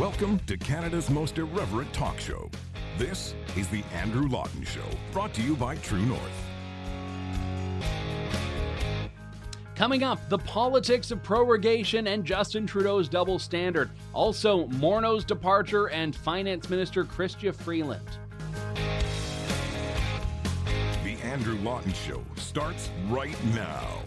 Welcome to Canada's most irreverent talk show. This is The Andrew Lawton Show, brought to you by True North. Coming up, the politics of prorogation and Justin Trudeau's double standard. Also, Morneau's departure and Finance Minister Chrystia Freeland. The Andrew Lawton Show starts right now.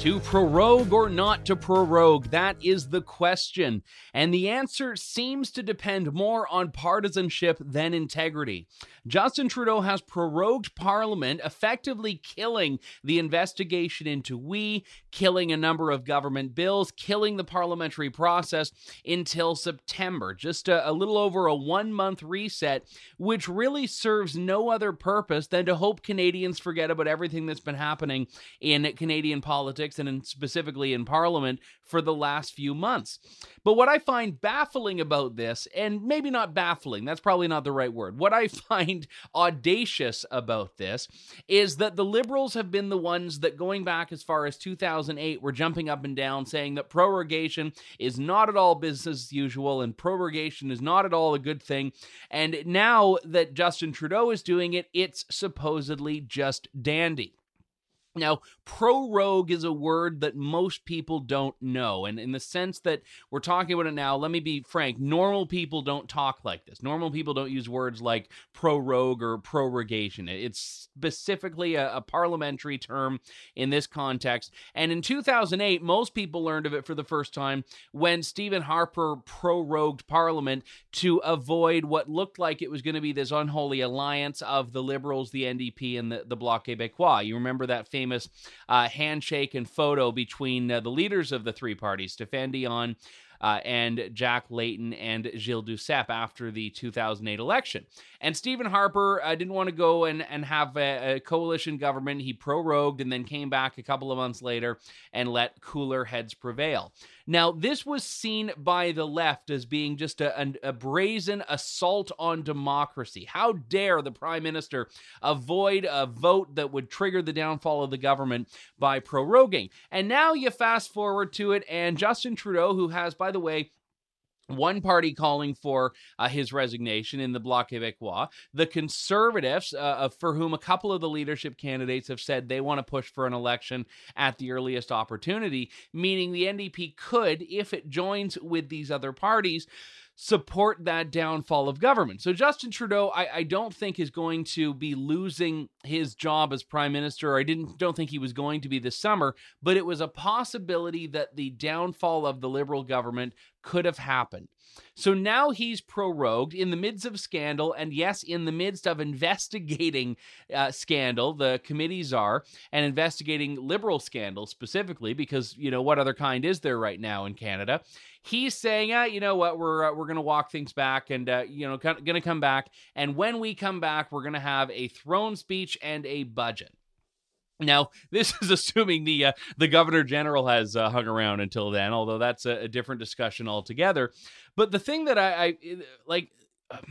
To prorogue or not to prorogue, that is the question. And the answer seems to depend more on partisanship than integrity. Justin Trudeau has prorogued Parliament, effectively killing the investigation into we, killing a number of government bills, killing the parliamentary process until September. Just a, a little over a one month reset, which really serves no other purpose than to hope Canadians forget about everything that's been happening in Canadian politics and in specifically in Parliament for the last few months. But what I find baffling about this, and maybe not baffling, that's probably not the right word, what I find audacious about this is that the Liberals have been the ones that, going back as far as 2008, were jumping up and down saying that prorogation is not at all business as usual and prorogation is not at all a good thing. And now that Justin Trudeau is doing it, it's supposedly just dandy. Now, prorogue is a word that most people don't know. And in the sense that we're talking about it now, let me be frank normal people don't talk like this. Normal people don't use words like prorogue or prorogation. It's specifically a, a parliamentary term in this context. And in 2008, most people learned of it for the first time when Stephen Harper prorogued Parliament to avoid what looked like it was going to be this unholy alliance of the Liberals, the NDP, and the, the Bloc Québécois. You remember that famous famous uh, handshake and photo between uh, the leaders of the three parties, Stéphane Dion uh, and Jack Layton and Gilles Duceppe after the 2008 election. And Stephen Harper uh, didn't want to go and, and have a, a, coalition government. He prorogued and then came back a couple of months later and let cooler heads prevail. Now, this was seen by the left as being just a, a, brazen assault on democracy. How dare the prime minister avoid a vote that would trigger the downfall of the government by proroguing? And now you fast forward to it, and Justin Trudeau, who has, by the way, one party calling for uh, his resignation in the Bloc Québécois. The Conservatives, uh, for whom a couple of the leadership candidates have said they want to push for an election at the earliest opportunity, meaning the NDP could, if it joins with these other parties, support that downfall of government. So Justin Trudeau, I, I, don't think is going to be losing his job as prime minister. I didn't don't think he was going to be this summer, but it was a possibility that the downfall of the liberal government could have happened. So now he's prorogued in the midst of scandal, and yes, in the midst of investigating uh, scandal, the committees are, and investigating liberal scandal specifically, because, you know, what other kind is there right now in Canada? He's saying, ah, you know what, we're uh, we're to walk things back, and uh, you know, to come back, and when we come back, we're to have a throne speech and a budget. Now, this is assuming the uh, the governor general has uh, hung around until then, although that's a, a, different discussion altogether. But the thing that I, I like, it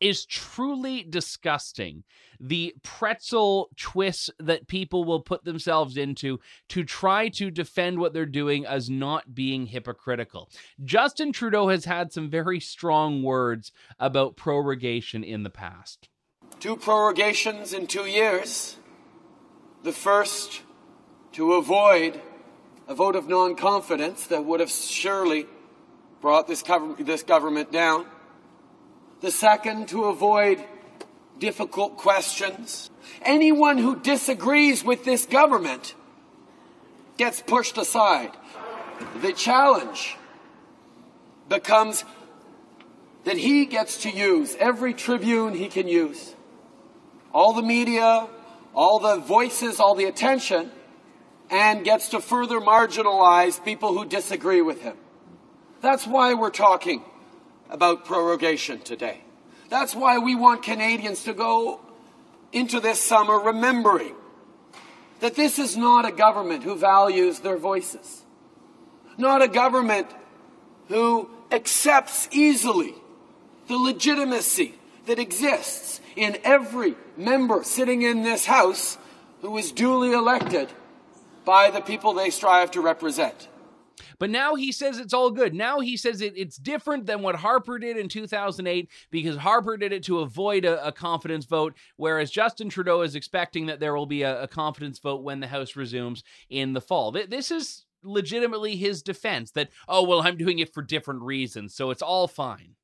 is truly disgusting the pretzel twists that people will put themselves into to try to defend what they're doing as not being hypocritical. Justin Trudeau has had some very strong words about prorogation in the past. Two prorogations in two years the first, to avoid a vote of non confidence that would have surely brought this, this government down. The second, to avoid difficult questions. Anyone who disagrees with this government gets pushed aside. The challenge becomes that he gets to use every tribune he can use. All the media, all the voices, all the attention, and gets to further marginalize people who disagree with him. That's why we're talking about prorogation today. That's why we want Canadians to go into this summer remembering that this is not a government who values their voices, not a government who accepts easily the legitimacy that exists in every member sitting in this House who is duly elected by the people they strive to represent. But now he says it's all good. Now he says it, it's different than what Harper did in 2008 because Harper did it to avoid a, a confidence vote, whereas Justin Trudeau is expecting that there will be a, a confidence vote when the House resumes in the fall. This is legitimately his defense that, oh, well, I'm doing it for different reasons, so it's all fine.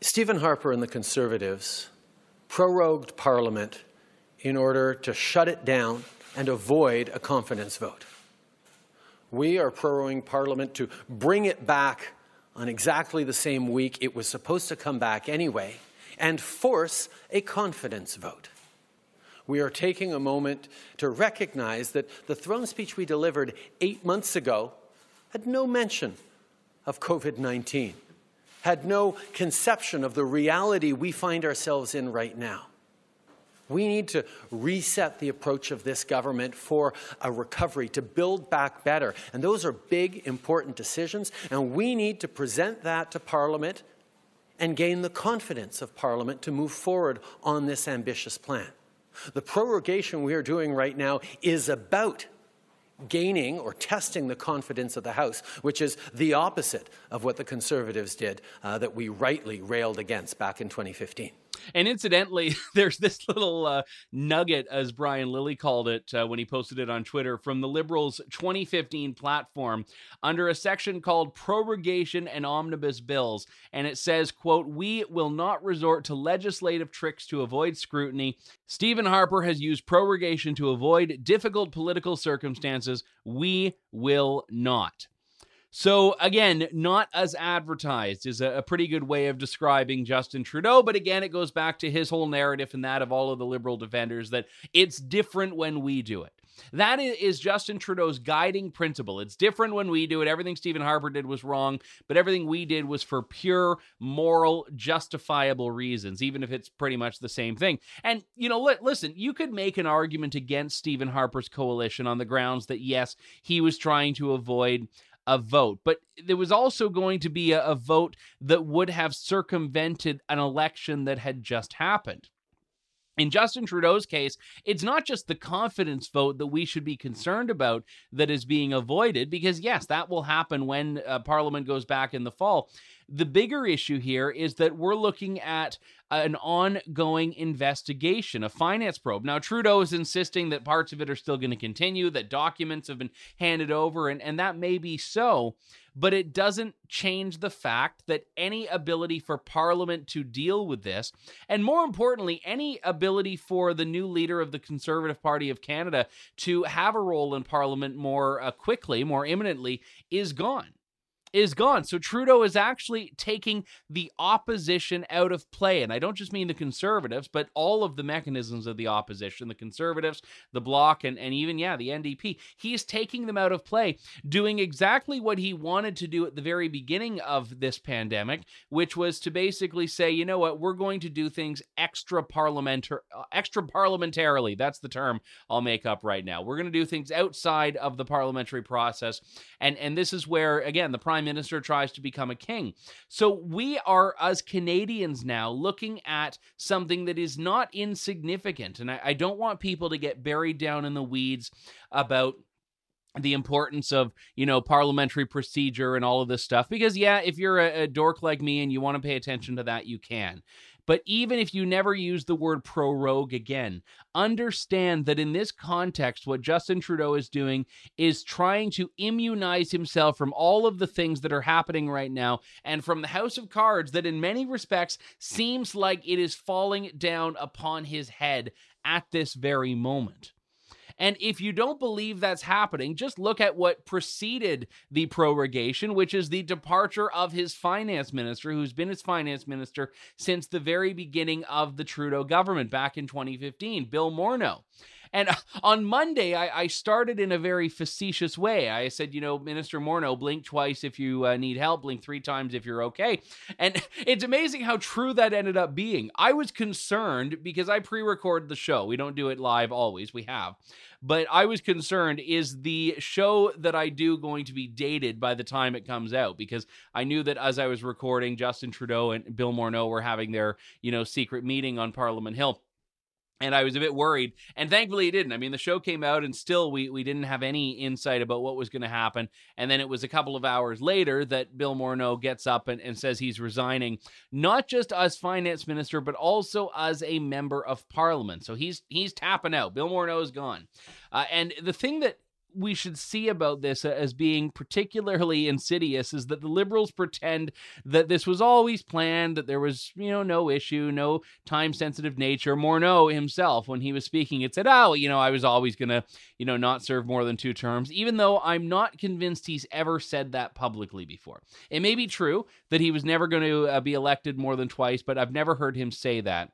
Stephen Harper and the Conservatives prorogued Parliament in order to shut it down and avoid a confidence vote. We are proroguing Parliament to bring it back on exactly the same week it was supposed to come back anyway and force a confidence vote. We are taking a moment to recognize that the throne speech we delivered eight months ago had no mention of COVID 19, had no conception of the reality we find ourselves in right now. We need to reset the approach of this government for a recovery, to build back better. And those are big, important decisions, and we need to present that to Parliament and gain the confidence of Parliament to move forward on this ambitious plan. The prorogation we are doing right now is about gaining or testing the confidence of the House, which is the opposite of what the Conservatives did uh, that we rightly railed against back in 2015. And incidentally, there's this little uh, nugget, as Brian Lilley called it uh, when he posted it on Twitter, from the Liberals' 2015 platform under a section called Prorogation and Omnibus Bills. And it says, quote, We will not resort to legislative tricks to avoid scrutiny. Stephen Harper has used prorogation to avoid difficult political circumstances. We will not. So, again, not as advertised is a, a, pretty good way of describing Justin Trudeau. But again, it goes back to his whole narrative and that of all of the liberal defenders that it's different when we do it. That is Justin Trudeau's guiding principle. It's different when we do it. Everything Stephen Harper did was wrong, but everything we did was for pure, moral, justifiable reasons, even if it's pretty much the same thing. And, you know, li- listen, you could make an argument against Stephen Harper's coalition on the grounds that, yes, he was trying to avoid a vote. But there was also going to be a, a vote that would have circumvented an election that had just happened. In Justin Trudeau's case, it's not just the confidence vote that we should be concerned about that is being avoided, because yes, that will happen when uh, Parliament goes back in the fall. The bigger issue here is that we're looking at an ongoing investigation, a finance probe. Now, Trudeau is insisting that parts of it are still going to continue, that documents have been handed over, and, and that may be so, but it doesn't change the fact that any ability for Parliament to deal with this, and more importantly, any ability for the new leader of the Conservative Party of Canada to have a role in Parliament more uh, quickly, more imminently, is gone is gone. So Trudeau is actually taking the opposition out of play. And I don't just mean the conservatives, but all of the mechanisms of the opposition, the conservatives, the bloc, and, and even, yeah, the NDP. He's taking them out of play, doing exactly what he wanted to do at the very beginning of this pandemic, which was to basically say, you know what, we're going to do things extra parliamentar uh, extra parliamentarily. That's the term I'll make up right now. We're going to do things outside of the parliamentary process. And and this is where again the prime prime minister tries to become a king. So we are, as Canadians now, looking at something that is not insignificant. And I, I don't want people to get buried down in the weeds about the importance of you know parliamentary procedure and all of this stuff because yeah if you're a, a dork like me and you want to pay attention to that you can but even if you never use the word prorogue again, understand that in this context, what Justin Trudeau is doing is trying to immunize himself from all of the things that are happening right now and from the House of Cards that, in many respects, seems like it is falling down upon his head at this very moment. And if you don't believe that's happening, just look at what preceded the prorogation, which is the departure of his finance minister, who's been his finance minister since the very beginning of the Trudeau government back in 2015, Bill Morneau. And on Monday, I, I, started in a very facetious way. I said, you know, Minister Morneau, blink twice if you uh, need help, blink three times if you're okay. And it's amazing how true that ended up being. I was concerned because I pre record the show. We don't do it live always, we have. But I was concerned is the show that I do going to be dated by the time it comes out? Because I knew that as I was recording, Justin Trudeau and Bill Morneau were having their, you know, secret meeting on Parliament Hill and I was a bit worried. And thankfully, it didn't. I mean, the show came out, and still, we we didn't have any insight about what was going to happen. And then it was a couple of hours later that Bill Morneau gets up and, and says he's resigning, not just as finance minister, but also as a member of parliament. So he's he's tapping out. Bill Morneau is gone. Uh, and the thing that we should see about this as being particularly insidious is that the liberals pretend that this was always planned, that there was, you know, no issue, no time sensitive nature. Morneau himself, when he was speaking, it said, oh, you know, I was always going to, you know, not serve more than two terms, even though I'm not convinced he's ever said that publicly before. It may be true that he was never going to uh, be elected more than twice, but I've never heard him say that.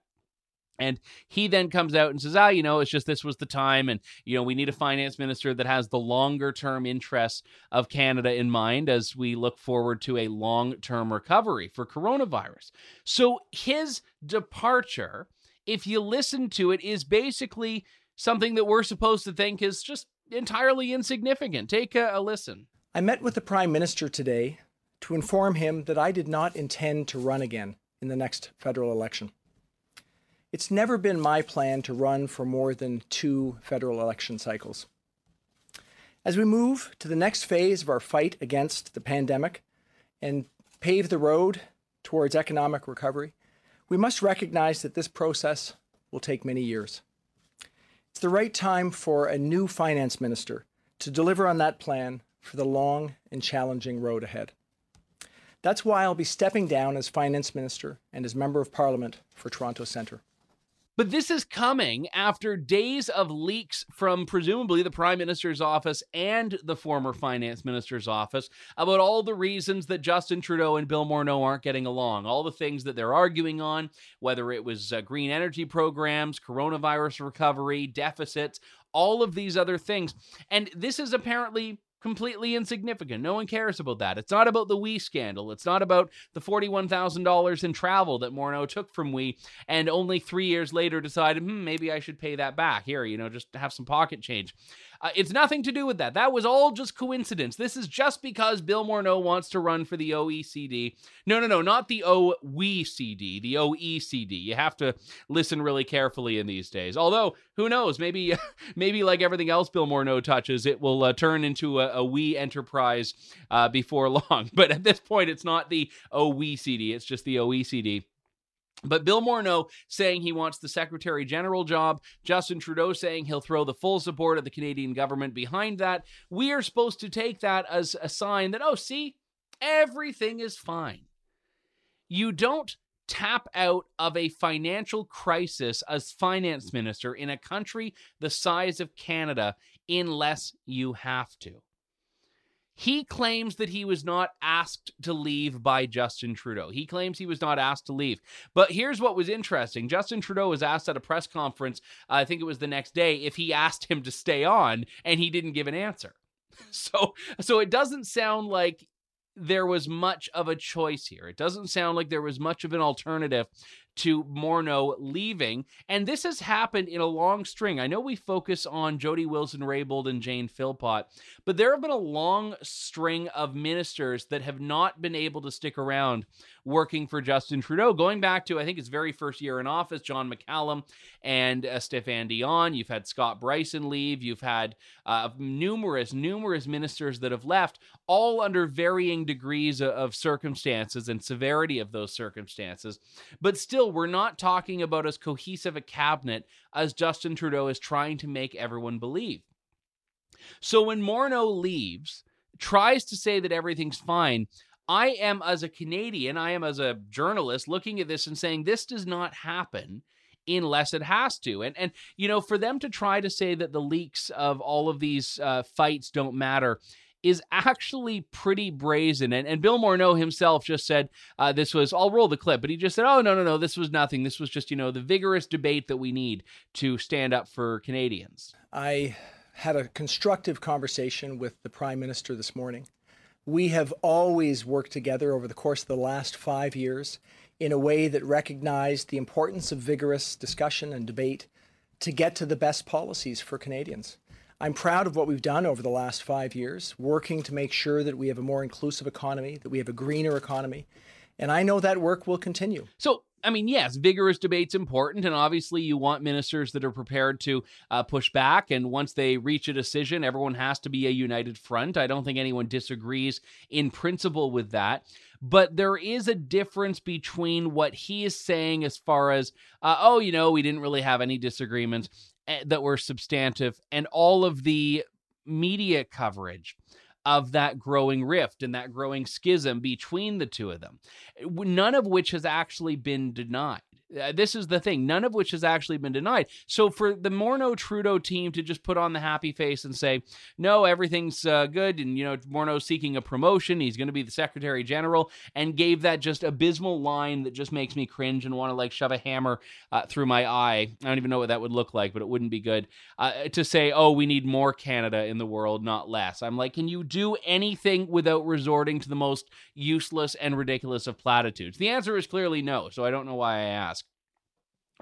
And he then comes out and says, ah, you know, it's just this was the time. And, you know, we need a finance minister that has the longer term interests of Canada in mind as we look forward to a long term recovery for coronavirus. So his departure, if you listen to it, is basically something that we're supposed to think is just entirely insignificant. Take a, a listen. I met with the Prime Minister today to inform him that I did not intend to run again in the next federal election. It's never been my plan to run for more than two federal election cycles. As we move to the next phase of our fight against the pandemic and pave the road towards economic recovery, we must recognize that this process will take many years. It's the right time for a new finance minister to deliver on that plan for the long and challenging road ahead. That's why I'll be stepping down as finance minister and as member of parliament for Toronto Centre. But this is coming after days of leaks from presumably the prime minister's office and the former finance minister's office about all the reasons that Justin Trudeau and Bill Morneau aren't getting along, all the things that they're arguing on, whether it was uh, green energy programs, coronavirus recovery, deficits, all of these other things. And this is apparently completely insignificant. No one cares about that. It's not about the We scandal. It's not about the $41,000 in travel that Morneau took from We and only three years later decided, hmm, maybe I should pay that back. Here, you know, just have some pocket change. Uh, it's nothing to do with that. That was all just coincidence. This is just because Bill Morneau wants to run for the OECD. No, no, no, not the OECD, the OECD. You have to listen really carefully in these days. Although, who knows? Maybe, maybe like everything else Bill Morneau touches, it will uh, turn into a, a we enterprise uh, before long. But at this point, it's not the OECD. It's just the OECD. But Bill Morneau saying he wants the Secretary General job, Justin Trudeau saying he'll throw the full support of the Canadian government behind that. We are supposed to take that as a sign that, oh, see, everything is fine. You don't tap out of a financial crisis as finance minister in a country the size of Canada unless you have to. He claims that he was not asked to leave by Justin Trudeau. He claims he was not asked to leave. But here's what was interesting Justin Trudeau was asked at a press conference, uh, I think it was the next day, if he asked him to stay on, and he didn't give an answer. So, so it doesn't sound like there was much of a choice here. It doesn't sound like there was much of an alternative to Morneau leaving. And this has happened in a long string. I know we focus on Jody Wilson Raybould and Jane Philpott, but there have been a long string of ministers that have not been able to stick around working for Justin Trudeau, going back to, I think, his very first year in office, John McCallum and uh, Stéphane Dion. You've had Scott Brison leave. You've had uh, numerous, numerous ministers that have left, all under varying degrees of circumstances and severity of those circumstances. But still, we're not talking about as cohesive a cabinet as Justin Trudeau is trying to make everyone believe. So when Morneau leaves, tries to say that everything's fine, I am, as a Canadian, I am, as a journalist, looking at this and saying, this does not happen unless it has to. And, and you know, for them to try to say that the leaks of all of these uh, fights don't matter is actually pretty brazen. And, and Bill Morneau himself just said uh, this was, I'll roll the clip, but he just said, oh, no, no, no, this was nothing. This was just, you know, the vigorous debate that we need to stand up for Canadians. I had a constructive conversation with the Prime Minister this morning. We have always worked together over the course of the last five years in a way that recognized the importance of vigorous discussion and debate to get to the best policies for Canadians. I'm proud of what we've done over the last five years, working to make sure that we have a more inclusive economy, that we have a greener economy. And I know that work will continue. So I mean, yes, vigorous debate's important, and obviously you want ministers that are prepared to uh, push back. And once they reach a decision, everyone has to be a united front. I don't think anyone disagrees in principle with that. But there is a difference between what he is saying as far as, uh, oh, you know, we didn't really have any disagreements Eh, that were substantive, and all of the media coverage of that growing rift and that growing schism between the two of them, eh, none of which has actually been denied. Uh, this is the thing, none of which has actually been denied. So for the Morneau Trudeau team to just put on the happy face and say, no, everything's uh, good, and you know Morneau's seeking a promotion, he's going to be the Secretary General, and gave that just abysmal line that just makes me cringe and want to like shove a hammer uh, through my eye. I don't even know what that would look like, but it wouldn't be good uh, to say, oh, we need more Canada in the world, not less. I'm like, can you do anything without resorting to the most useless and ridiculous of platitudes? The answer is clearly no, so I don't know why I ask.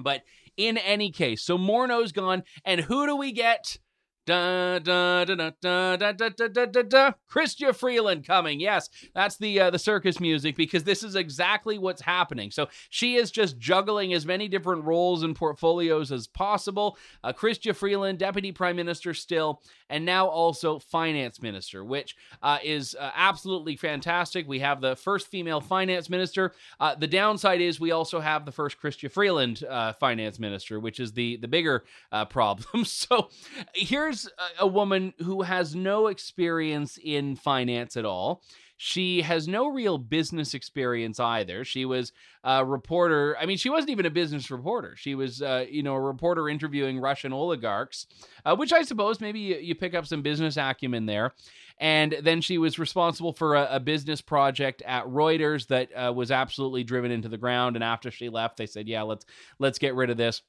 But in any case, so Morneau's gone, and who do we get? Da da da da da da da da da da da. Chrystia Freeland coming. Yes, that's the uh, the circus music because this is exactly what's happening. So she is just juggling as many different roles and portfolios as possible. Uh, Chrystia Freeland, Deputy Prime Minister still, and now also Finance Minister, which uh, is uh, absolutely fantastic. We have the first female Finance Minister. Uh, the downside is we also have the first Chrystia Freeland uh, Finance Minister, which is the the bigger uh, problem. so here's a, a woman who has no experience in finance at all. She has no real business experience either. She was a reporter. I mean, she wasn't even a business reporter. She was, uh, you know, a reporter interviewing Russian oligarchs, uh, which I suppose maybe you, you, pick up some business acumen there. And then she was responsible for a, a business project at Reuters that uh, was absolutely driven into the ground. And after she left, they said, "Yeah, let's let's get rid of this."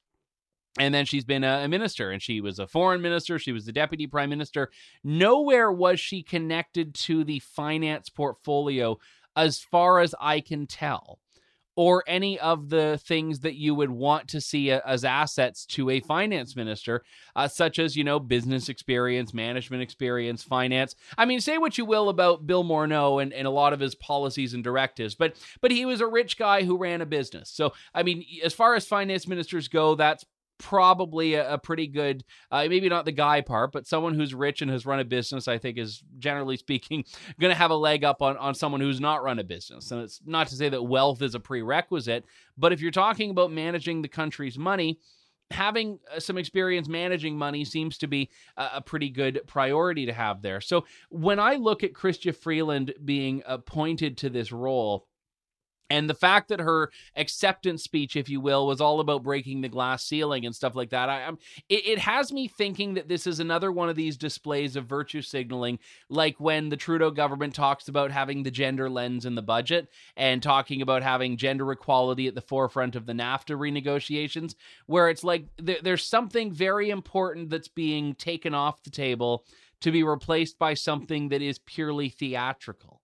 And then she's been a, minister and she was a foreign minister she was the deputy prime minister nowhere was she connected to the finance portfolio as far as i can tell or any of the things that you would want to see as assets to a finance minister, uh, such as, you know, business experience, management experience, finance. I mean, say what you will about Bill Morneau and, and a lot of his policies and directives, but but he was a rich guy who ran a business. So, I mean, as far as finance ministers go, that's probably a, a pretty good, uh, maybe not the guy part, but someone who's rich and has run a business, I think is generally speaking going to have a leg up on, on someone who's not run a business. And it's not to say that wealth is a prerequisite, but if you're talking about managing the country's money, having uh, some experience managing money seems to be a, pretty good priority to have there. So when I look at Chrystia Freeland being appointed to this role, and the fact that her acceptance speech, if you will, was all about breaking the glass ceiling and stuff like that, I, am it, it, has me thinking that this is another one of these displays of virtue signaling, like when the Trudeau government talks about having the gender lens in the budget and talking about having gender equality at the forefront of the NAFTA renegotiations, where it's like th- there's something very important that's being taken off the table to be replaced by something that is purely theatrical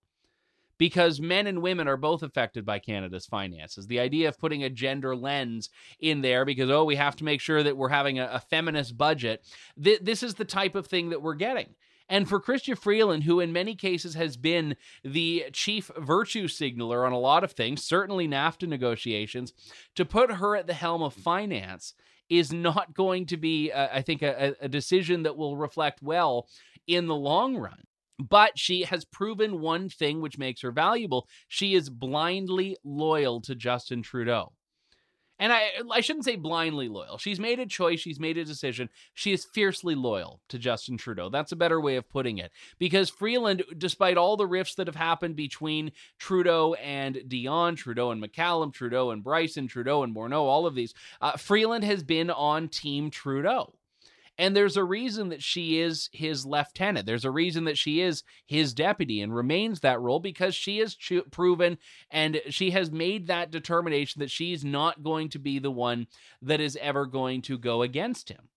because men and women are both affected by Canada's finances. The idea of putting a gender lens in there because, oh, we have to make sure that we're having a, a feminist budget, th- this is the type of thing that we're getting. And for Chrystia Freeland, who in many cases has been the chief virtue signaler on a lot of things, certainly NAFTA negotiations, to put her at the helm of finance is not going to be, uh, I think, a, a decision that will reflect well in the long run. But she has proven one thing which makes her valuable. She is blindly loyal to Justin Trudeau. And I I shouldn't say blindly loyal. She's made a choice, she's made a decision. She is fiercely loyal to Justin Trudeau. That's a better way of putting it. Because Freeland, despite all the rifts that have happened between Trudeau and Dion, Trudeau and McCallum, Trudeau and Brison, Trudeau and Morneau, all of these, uh, Freeland has been on Team Trudeau. And there's a reason that she is his lieutenant. There's a reason that she is his deputy and remains that role because she has cho- proven and she has made that determination that she's not going to be the one that is ever going to go against him.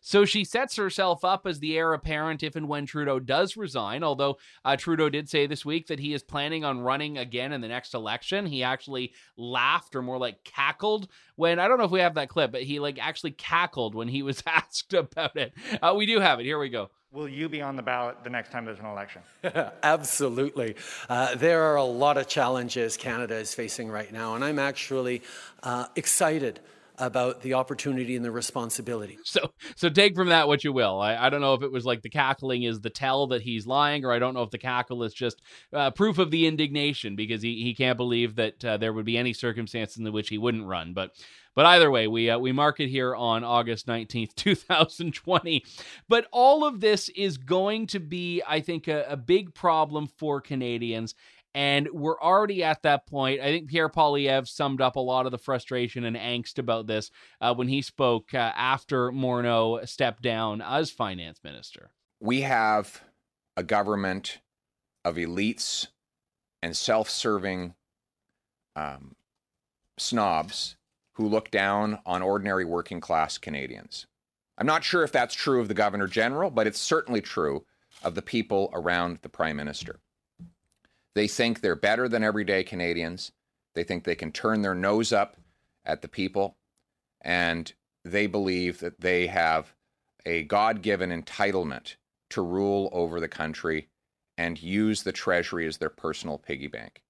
So she sets herself up as the heir apparent if and when Trudeau does resign. Although uh, Trudeau did say this week that he is planning on running again in the next election. He actually laughed or more like cackled when I don't know if we have that clip, but he like actually cackled when he was asked about it. Uh, we do have it. Here we go. Will you be on the ballot the next time there's an election? Absolutely. Uh, there are a lot of challenges Canada is facing right now, and I'm actually uh, excited about the opportunity and the responsibility. So, so take from that what you will. I, I don't know if it was like the cackling is the tell that he's lying, or I don't know if the cackle is just uh, proof of the indignation because he, he can't believe that uh, there would be any circumstance in which he wouldn't run. But but either way, we uh, we mark it here on August 19th, 2020. But all of this is going to be, I think, a, a big problem for Canadians. And we're already at that point. I think Pierre Poilievre summed up a lot of the frustration and angst about this uh, when he spoke uh, after Morneau stepped down as finance minister. We have a government of elites and self serving um, snobs who look down on ordinary working class Canadians. I'm not sure if that's true of the Governor General, but it's certainly true of the people around the Prime Minister. They think they're better than everyday Canadians. They think they can turn their nose up at the people. And they believe that they have a God given entitlement to rule over the country and use the Treasury as their personal piggy bank.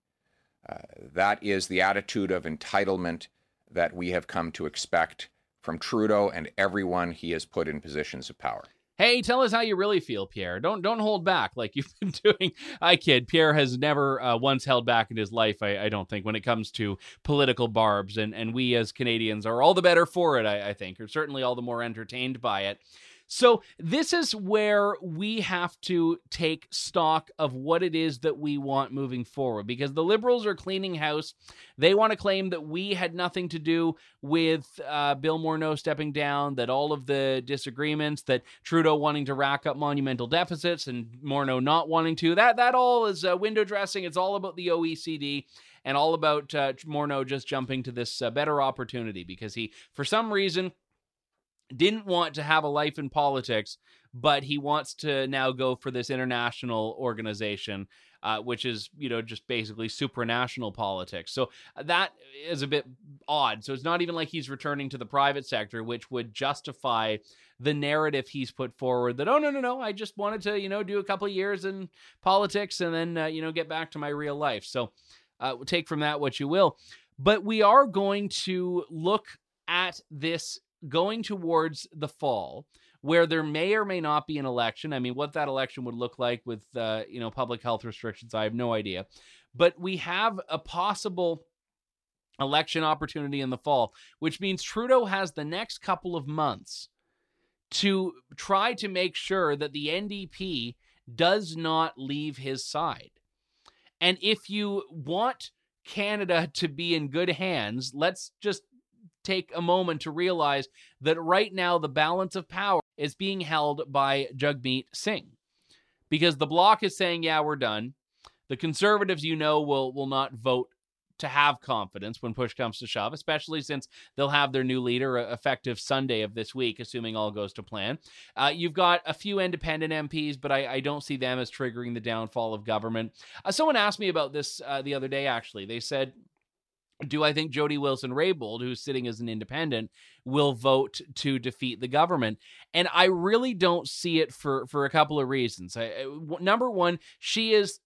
Uh, that is the attitude of entitlement that we have come to expect from Trudeau and everyone he has put in positions of power. Hey, tell us how you really feel, Pierre. Don't don't hold back like you've been doing. I kid. Pierre has never uh, once held back in his life. I, I, don't think when it comes to political barbs, and and we as Canadians are all the better for it. I, I think, or certainly all the more entertained by it. So, this is where we have to take stock of what it is that we want moving forward because the Liberals are cleaning house. They want to claim that we had nothing to do with uh, Bill Morneau stepping down, that all of the disagreements, that Trudeau wanting to rack up monumental deficits and Morneau not wanting to, that, that all is uh, window dressing. It's all about the OECD and all about uh, Morneau just jumping to this uh, better opportunity because he, for some reason, didn't want to have a life in politics, but he wants to now go for this international organization, uh, which is, you know, just basically supranational politics. So uh, that is a bit odd. So it's not even like he's returning to the private sector, which would justify the narrative he's put forward that, oh, no, no, no, I just wanted to, you know, do a couple of years in politics and then, uh, you know, get back to my real life. So uh, take from that what you will. But we are going to look at this going towards the fall where there may or may not be an election. I mean, what that election would look like with uh, you know public health restrictions, I have no idea. But we have a possible election opportunity in the fall, which means Trudeau has the next couple of months to try to make sure that the NDP does not leave his side. And if you want Canada to be in good hands, let's just take a moment to realize that right now the balance of power is being held by Jagmeet Singh. Because the bloc is saying, yeah, we're done. The conservatives, you know, will will not vote to have confidence when push comes to shove, especially since they'll have their new leader uh, effective Sunday of this week, assuming all goes to plan. Uh, you've got a few independent MPs, but I, I, don't see them as triggering the downfall of government. Uh, someone asked me about this uh, the other day, actually. They said, do I think Jody Wilson Raybould, who's sitting as an independent, will vote to defeat the government? And I really don't see it for for a couple of reasons. I, number one, she is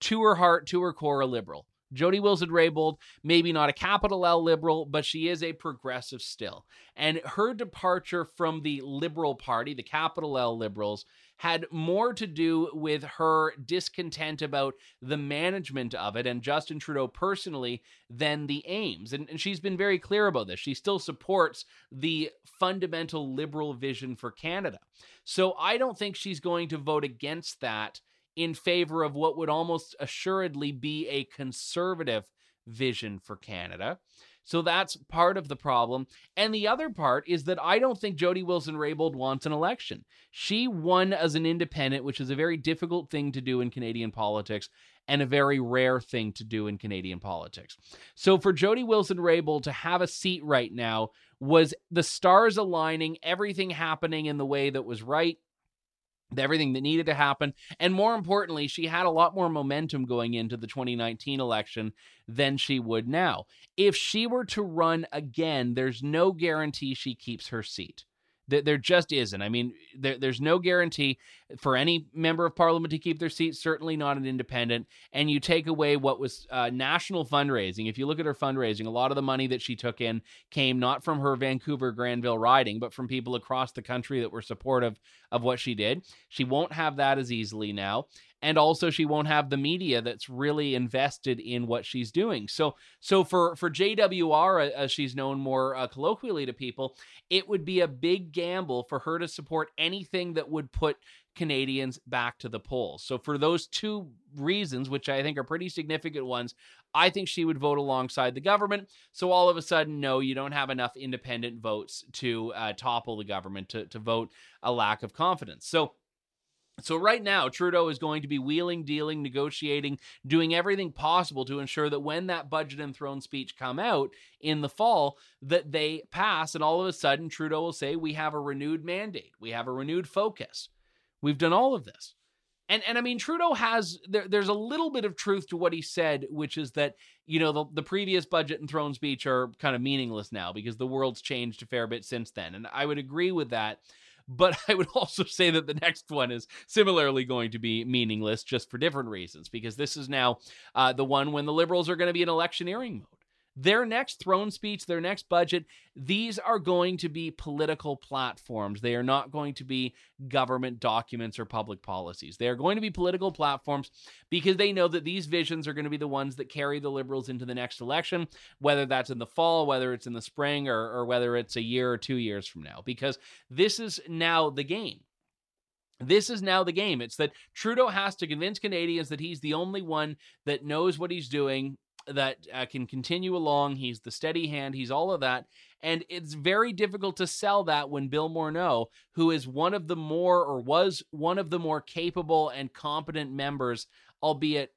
to her heart, to her core, a liberal. Jody Wilson Raybould, maybe not a capital L liberal, but she is a progressive still. And her departure from the Liberal Party, the capital L liberals, had more to do with her discontent about the management of it and Justin Trudeau personally than the aims. And, and she's been very clear about this. She still supports the fundamental liberal vision for Canada. So I don't think she's going to vote against that in favor of what would almost assuredly be a conservative vision for Canada. So that's part of the problem. And the other part is that I don't think Jody Wilson Raybould wants an election. She won as an independent, which is a very difficult thing to do in Canadian politics and a very rare thing to do in Canadian politics. So for Jody Wilson Raybould to have a seat right now was the stars aligning, everything happening in the way that was right everything that needed to happen. And more importantly, she had a lot more momentum going into the 2019 election than she would now. If she were to run again, there's no guarantee she keeps her seat. There, just isn't. I mean, there, there's no guarantee for any member of parliament to keep their seat, certainly not an independent. And you take away what was uh, national fundraising. If you look at her fundraising, a lot of the money that she took in came not from her Vancouver Granville riding, but from people across the country that were supportive of what she did. She won't have that as easily now and also she won't have the media that's really invested in what she's doing. So so for for JWR as she's known more uh, colloquially to people, it would be a big gamble for her to support anything that would put Canadians back to the polls. So for those two reasons, which I think are pretty significant ones, I think she would vote alongside the government. So all of a sudden, no, you don't have enough independent votes to uh, topple the government to to vote a lack of confidence. So so, right now, Trudeau is going to be wheeling, dealing, negotiating, doing everything possible to ensure that when that budget and throne speech come out in the fall, that they pass. And all of a sudden, Trudeau will say, We have a renewed mandate, we have a renewed focus. We've done all of this. And, and I mean, Trudeau has, there, there's a little bit of truth to what he said, which is that, you know, the, the previous budget and throne speech are kind of meaningless now because the world's changed a fair bit since then. And I would agree with that. But I would also say that the next one is similarly going to be meaningless just for different reasons, because this is now uh, the one when the Liberals are going to be in electioneering mode their next throne speech, their next budget, these are going to be political platforms. They are not going to be government documents or public policies. They are going to be political platforms because they know that these visions are going to be the ones that carry the Liberals into the next election, whether that's in the fall, whether it's in the spring, or, or whether it's a year or two years from now, because this is now the game. This is now the game. It's that Trudeau has to convince Canadians that he's the only one that knows what he's doing that uh, can continue along. He's the steady hand. He's all of that. And it's very difficult to sell that when Bill Morneau, who is one of the more or was one of the more capable and competent members, albeit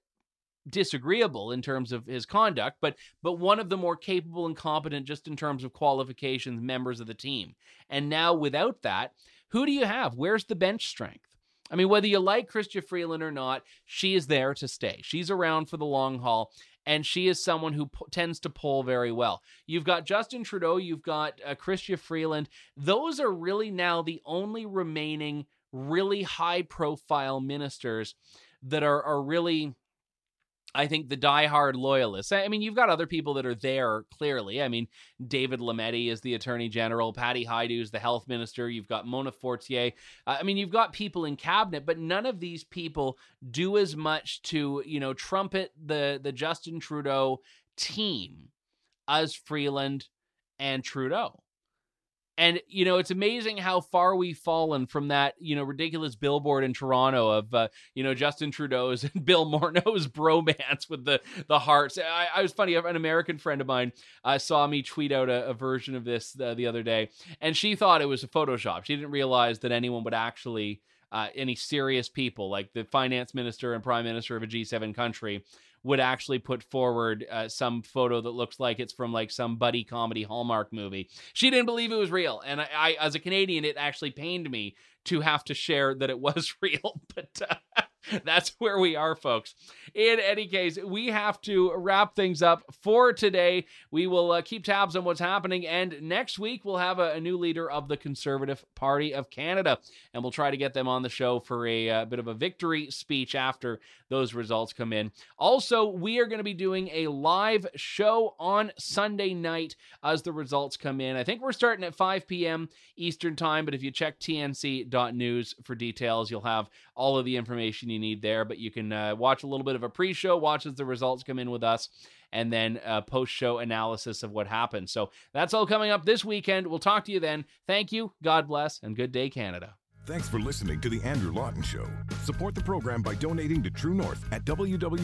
disagreeable in terms of his conduct, but but one of the more capable and competent just in terms of qualifications members of the team. And now without that, who do you have? Where's the bench strength? I mean, whether you like Chrystia Freeland or not, she is there to stay. She's around for the long haul and she is someone who p- tends to pull very well. You've got Justin Trudeau, you've got uh, Chrystia Freeland. Those are really now the only remaining really high profile ministers that are are really I think the diehard loyalists. I mean, you've got other people that are there clearly. I mean, David Lametti is the attorney general, Patty Hajdu is the health minister. You've got Mona Fortier. Uh, I mean, you've got people in cabinet, but none of these people do as much to you know trumpet the the Justin Trudeau team as Freeland and Trudeau. And you know, it's amazing how far we've fallen from that, you know, ridiculous billboard in Toronto of uh, you know Justin Trudeau's and Bill Morneau's bromance with the the hearts. I, I was funny. An American friend of mine uh, saw me tweet out a, a version of this uh, the other day, and she thought it was a Photoshop. She didn't realize that anyone would actually. Uh, any serious people like the finance minister and prime minister of a G7 country would actually put forward uh, some photo that looks like it's from like some buddy comedy Hallmark movie. She didn't believe it was real, and I, I as a Canadian, it actually pained me to have to share that it was real. But uh, that's where we are, folks. In any case, we have to wrap things up for today. We will uh, keep tabs on what's happening, and next week we'll have a, a, new leader of the Conservative Party of Canada, and we'll try to get them on the show for a, a uh, bit of a victory speech after those results come in. Also, we are going to be doing a live show on Sunday night as the results come in. I think we're starting at 5 p.m. Eastern Time, but if you check tnc.news for details, you'll have all of the information you need there. But you can uh, watch a little bit of a pre show, watch as the results come in with us, and then uh, post show analysis of what happened. So that's all coming up this weekend. We'll talk to you then. Thank you, God bless, and good day, Canada. Thanks for listening to The Andrew Lawton Show. Support the program by donating to True North at www.tnc.news.